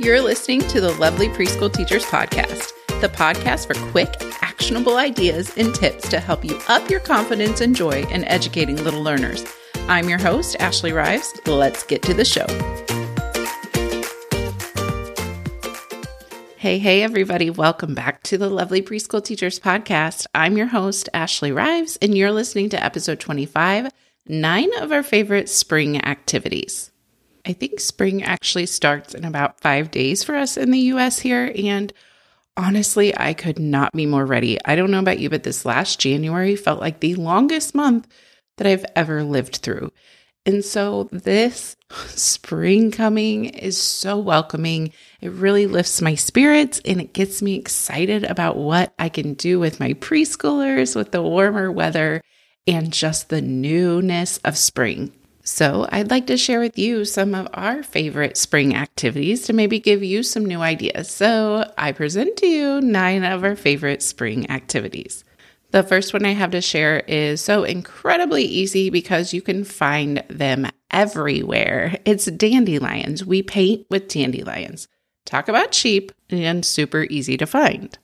You're listening to the Lovely Preschool Teachers Podcast, the podcast for quick, actionable ideas and tips to help you up your confidence and joy in educating little learners. I'm your host, Ashley Rives. Let's get to the show. Hey, hey, everybody. Welcome back to the Lovely Preschool Teachers Podcast. I'm your host, Ashley Rives, and you're listening to episode 25 nine of our favorite spring activities. I think spring actually starts in about five days for us in the US here. And honestly, I could not be more ready. I don't know about you, but this last January felt like the longest month that I've ever lived through. And so this spring coming is so welcoming. It really lifts my spirits and it gets me excited about what I can do with my preschoolers with the warmer weather and just the newness of spring. So, I'd like to share with you some of our favorite spring activities to maybe give you some new ideas. So, I present to you nine of our favorite spring activities. The first one I have to share is so incredibly easy because you can find them everywhere. It's dandelions. We paint with dandelions. Talk about cheap and super easy to find.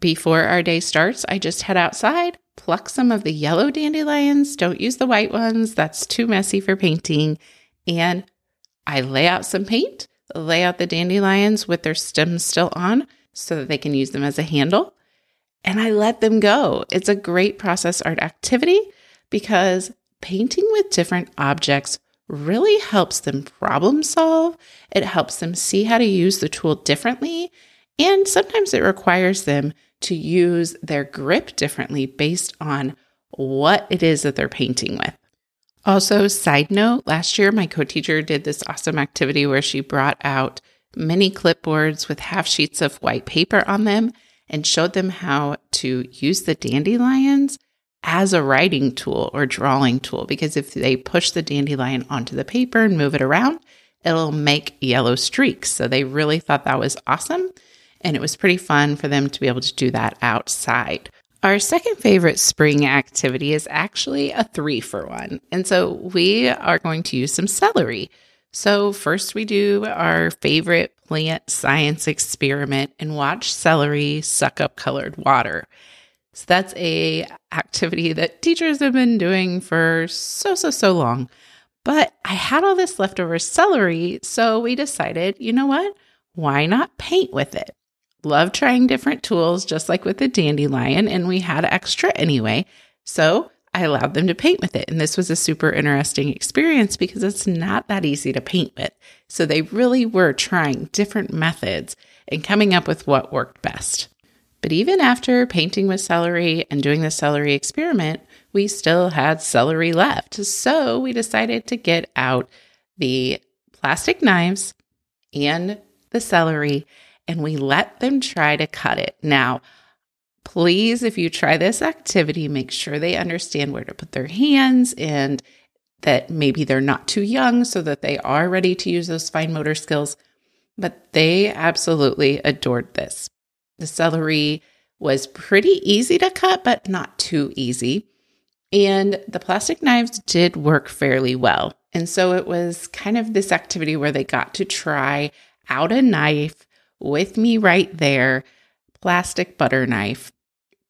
Before our day starts, I just head outside, pluck some of the yellow dandelions. Don't use the white ones, that's too messy for painting. And I lay out some paint, lay out the dandelions with their stems still on so that they can use them as a handle. And I let them go. It's a great process art activity because painting with different objects really helps them problem solve. It helps them see how to use the tool differently. And sometimes it requires them to use their grip differently based on what it is that they're painting with. Also, side note, last year my co teacher did this awesome activity where she brought out mini clipboards with half sheets of white paper on them and showed them how to use the dandelions as a writing tool or drawing tool. Because if they push the dandelion onto the paper and move it around, it'll make yellow streaks. So they really thought that was awesome. And it was pretty fun for them to be able to do that outside. Our second favorite spring activity is actually a three for one. And so we are going to use some celery. So, first, we do our favorite plant science experiment and watch celery suck up colored water. So that's a activity that teachers have been doing for so so so long. But I had all this leftover celery, so we decided, you know what? Why not paint with it? Love trying different tools, just like with the dandelion, and we had extra anyway. So I allowed them to paint with it. And this was a super interesting experience because it's not that easy to paint with. So they really were trying different methods and coming up with what worked best. But even after painting with celery and doing the celery experiment, we still had celery left. So we decided to get out the plastic knives and the celery and we let them try to cut it. Now, please, if you try this activity, make sure they understand where to put their hands and that maybe they're not too young so that they are ready to use those fine motor skills. But they absolutely adored this. The celery was pretty easy to cut, but not too easy. And the plastic knives did work fairly well. And so it was kind of this activity where they got to try out a knife with me right there, plastic butter knife.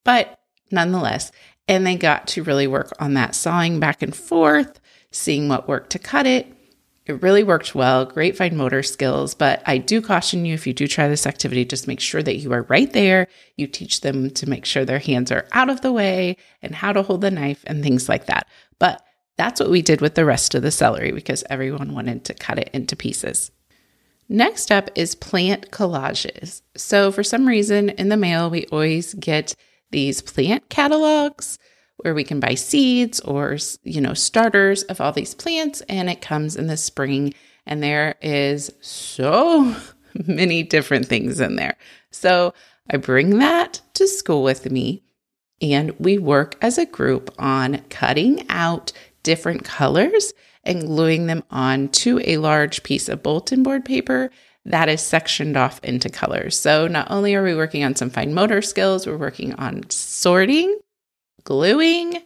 But nonetheless, and they got to really work on that sawing back and forth, seeing what worked to cut it. It really worked well, great fine motor skills. But I do caution you if you do try this activity, just make sure that you are right there. You teach them to make sure their hands are out of the way and how to hold the knife and things like that. But that's what we did with the rest of the celery because everyone wanted to cut it into pieces. Next up is plant collages. So, for some reason in the mail, we always get these plant catalogs where we can buy seeds or, you know, starters of all these plants. And it comes in the spring, and there is so many different things in there. So, I bring that to school with me, and we work as a group on cutting out different colors and gluing them on to a large piece of bulletin board paper that is sectioned off into colors. So not only are we working on some fine motor skills, we're working on sorting, gluing,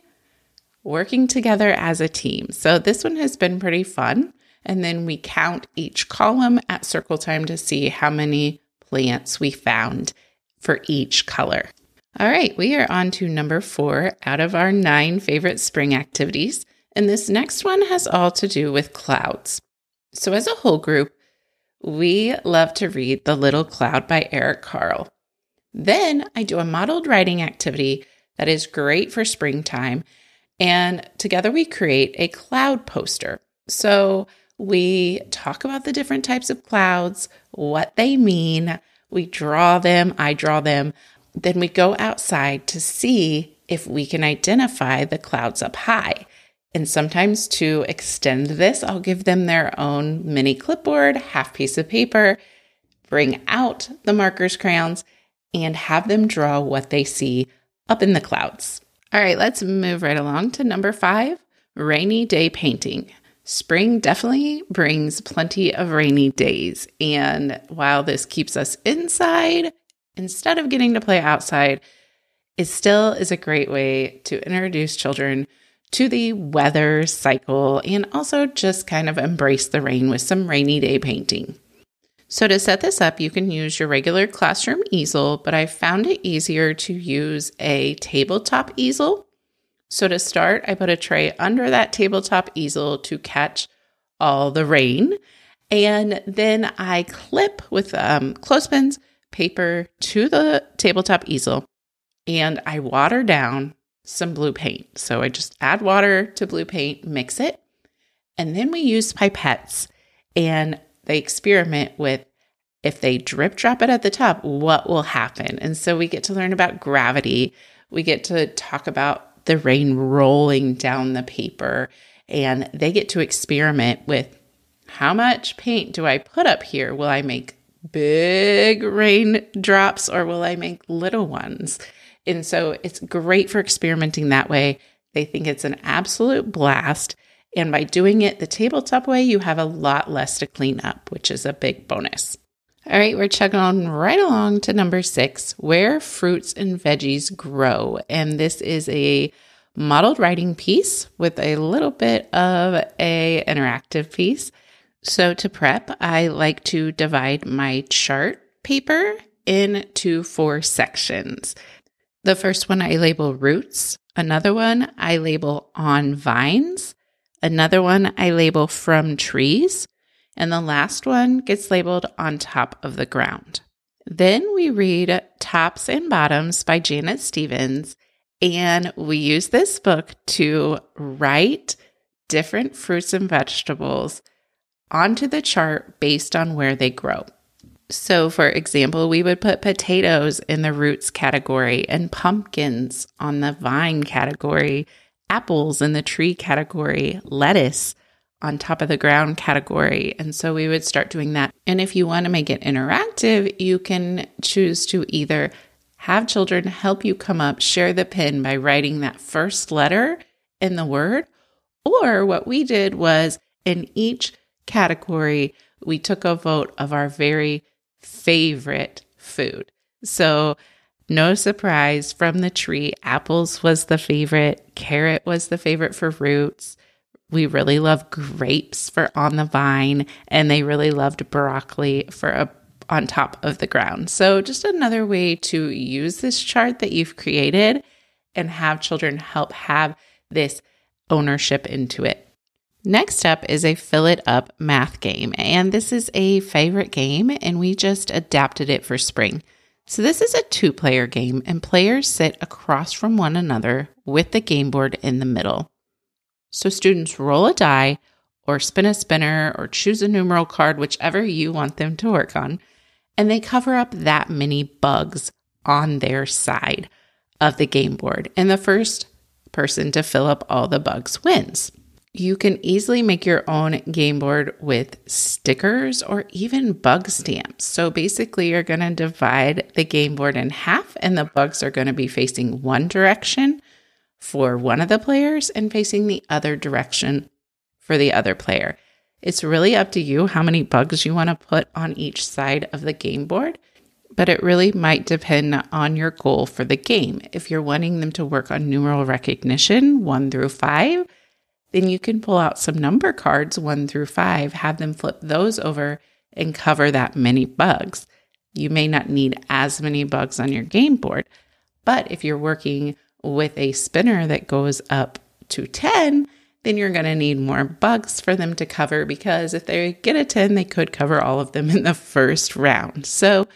working together as a team. So this one has been pretty fun. And then we count each column at circle time to see how many plants we found for each color. All right, we are on to number four out of our nine favorite spring activities. And this next one has all to do with clouds. So, as a whole group, we love to read The Little Cloud by Eric Carle. Then I do a modeled writing activity that is great for springtime. And together we create a cloud poster. So we talk about the different types of clouds, what they mean. We draw them, I draw them. Then we go outside to see if we can identify the clouds up high. And sometimes to extend this, I'll give them their own mini clipboard, half piece of paper, bring out the markers, crayons, and have them draw what they see up in the clouds. All right, let's move right along to number five rainy day painting. Spring definitely brings plenty of rainy days. And while this keeps us inside, instead of getting to play outside, it still is a great way to introduce children to the weather cycle and also just kind of embrace the rain with some rainy day painting. So, to set this up, you can use your regular classroom easel, but I found it easier to use a tabletop easel. So, to start, I put a tray under that tabletop easel to catch all the rain. And then I clip with um, clothespins paper to the tabletop easel and I water down some blue paint. So I just add water to blue paint, mix it, and then we use pipettes and they experiment with if they drip drop it at the top, what will happen? And so we get to learn about gravity. We get to talk about the rain rolling down the paper, and they get to experiment with how much paint do I put up here? Will I make big rain drops or will I make little ones? And so it's great for experimenting that way. They think it's an absolute blast. And by doing it the tabletop way, you have a lot less to clean up, which is a big bonus. All right, we're chugging on right along to number six, where fruits and veggies grow. And this is a modeled writing piece with a little bit of a interactive piece. So to prep, I like to divide my chart paper into four sections. The first one I label roots, another one I label on vines, Another one I label from trees. And the last one gets labeled on top of the ground. Then we read Tops and Bottoms by Janet Stevens. And we use this book to write different fruits and vegetables onto the chart based on where they grow. So, for example, we would put potatoes in the roots category and pumpkins on the vine category apples in the tree category, lettuce on top of the ground category. And so we would start doing that. And if you want to make it interactive, you can choose to either have children help you come up, share the pin by writing that first letter in the word. Or what we did was in each category, we took a vote of our very favorite food. So no surprise from the tree. Apples was the favorite, carrot was the favorite for roots. We really love grapes for on the vine, and they really loved broccoli for a, on top of the ground. So, just another way to use this chart that you've created and have children help have this ownership into it. Next up is a fill it up math game, and this is a favorite game, and we just adapted it for spring. So, this is a two player game, and players sit across from one another with the game board in the middle. So, students roll a die or spin a spinner or choose a numeral card, whichever you want them to work on, and they cover up that many bugs on their side of the game board. And the first person to fill up all the bugs wins. You can easily make your own game board with stickers or even bug stamps. So basically, you're going to divide the game board in half, and the bugs are going to be facing one direction for one of the players and facing the other direction for the other player. It's really up to you how many bugs you want to put on each side of the game board, but it really might depend on your goal for the game. If you're wanting them to work on numeral recognition, one through five, then you can pull out some number cards, one through five, have them flip those over and cover that many bugs. You may not need as many bugs on your game board, but if you're working with a spinner that goes up to 10, then you're going to need more bugs for them to cover because if they get a 10, they could cover all of them in the first round. So,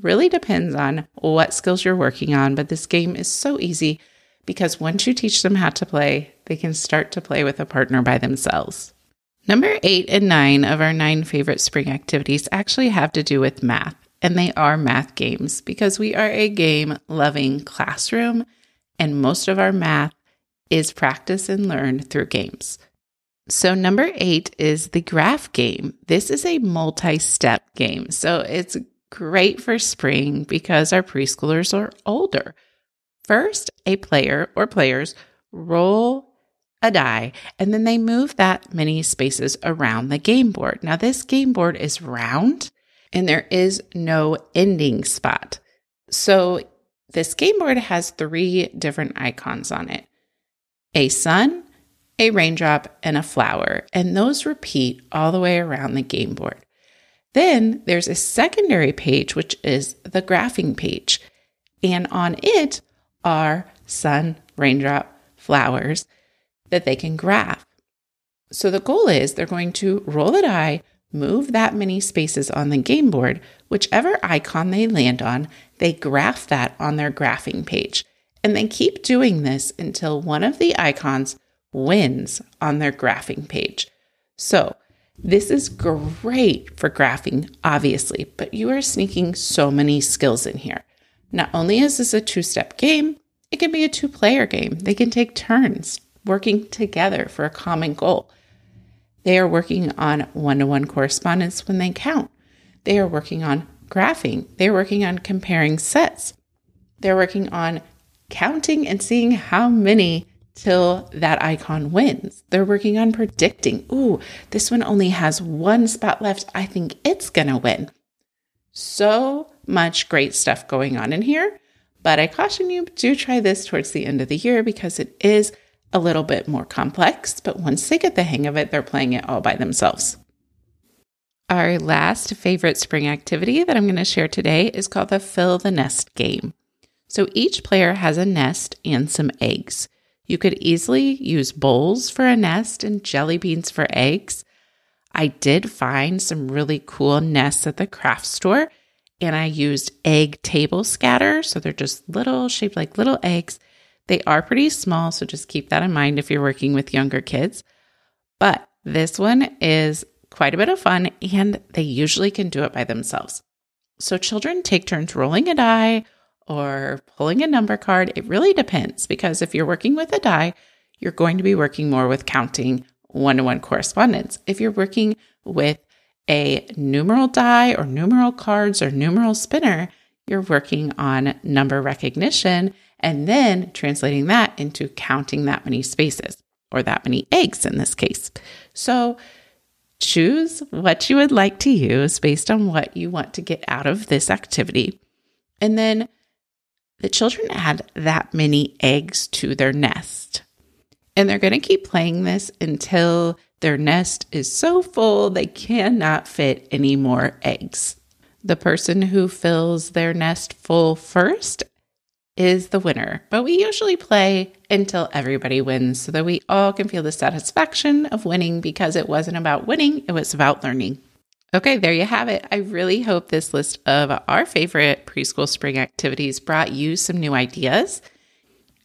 really depends on what skills you're working on, but this game is so easy because once you teach them how to play, they can start to play with a partner by themselves. Number eight and nine of our nine favorite spring activities actually have to do with math, and they are math games because we are a game loving classroom, and most of our math is practice and learned through games. So, number eight is the graph game. This is a multi step game. So, it's great for spring because our preschoolers are older. First, a player or players roll a die and then they move that many spaces around the game board. Now, this game board is round and there is no ending spot. So, this game board has three different icons on it a sun, a raindrop, and a flower, and those repeat all the way around the game board. Then there's a secondary page, which is the graphing page, and on it are sun, raindrop, flowers that they can graph. So the goal is they're going to roll the die, move that many spaces on the game board, whichever icon they land on, they graph that on their graphing page. And they keep doing this until one of the icons wins on their graphing page. So, this is great for graphing, obviously, but you are sneaking so many skills in here. Not only is this a two step game, it can be a two player game. They can take turns working together for a common goal. They are working on one to one correspondence when they count. They are working on graphing. They're working on comparing sets. They're working on counting and seeing how many till that icon wins. They're working on predicting, ooh, this one only has one spot left. I think it's going to win. So much great stuff going on in here. But I caution you, do try this towards the end of the year because it is a little bit more complex. But once they get the hang of it, they're playing it all by themselves. Our last favorite spring activity that I'm going to share today is called the Fill the Nest game. So each player has a nest and some eggs. You could easily use bowls for a nest and jelly beans for eggs. I did find some really cool nests at the craft store and I used egg table scatter. So they're just little, shaped like little eggs. They are pretty small, so just keep that in mind if you're working with younger kids. But this one is quite a bit of fun and they usually can do it by themselves. So children take turns rolling a die or pulling a number card. It really depends because if you're working with a die, you're going to be working more with counting one to one correspondence. If you're working with a numeral die or numeral cards or numeral spinner, you're working on number recognition and then translating that into counting that many spaces or that many eggs in this case. So choose what you would like to use based on what you want to get out of this activity. And then the children add that many eggs to their nest. And they're going to keep playing this until their nest is so full they cannot fit any more eggs. The person who fills their nest full first is the winner, but we usually play until everybody wins so that we all can feel the satisfaction of winning because it wasn't about winning, it was about learning. Okay, there you have it. I really hope this list of our favorite preschool spring activities brought you some new ideas.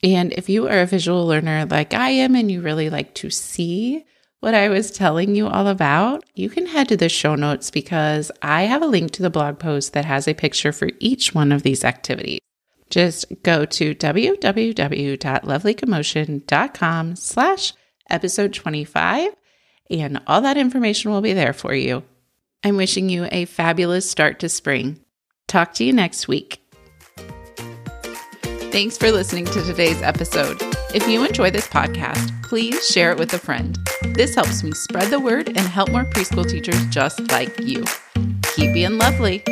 And if you are a visual learner like I am and you really like to see what I was telling you all about, you can head to the show notes because I have a link to the blog post that has a picture for each one of these activities. Just go to www.lovelycommotion.com slash episode 25 and all that information will be there for you. I'm wishing you a fabulous start to spring. Talk to you next week. Thanks for listening to today's episode. If you enjoy this podcast, please share it with a friend. This helps me spread the word and help more preschool teachers just like you. Keep being lovely.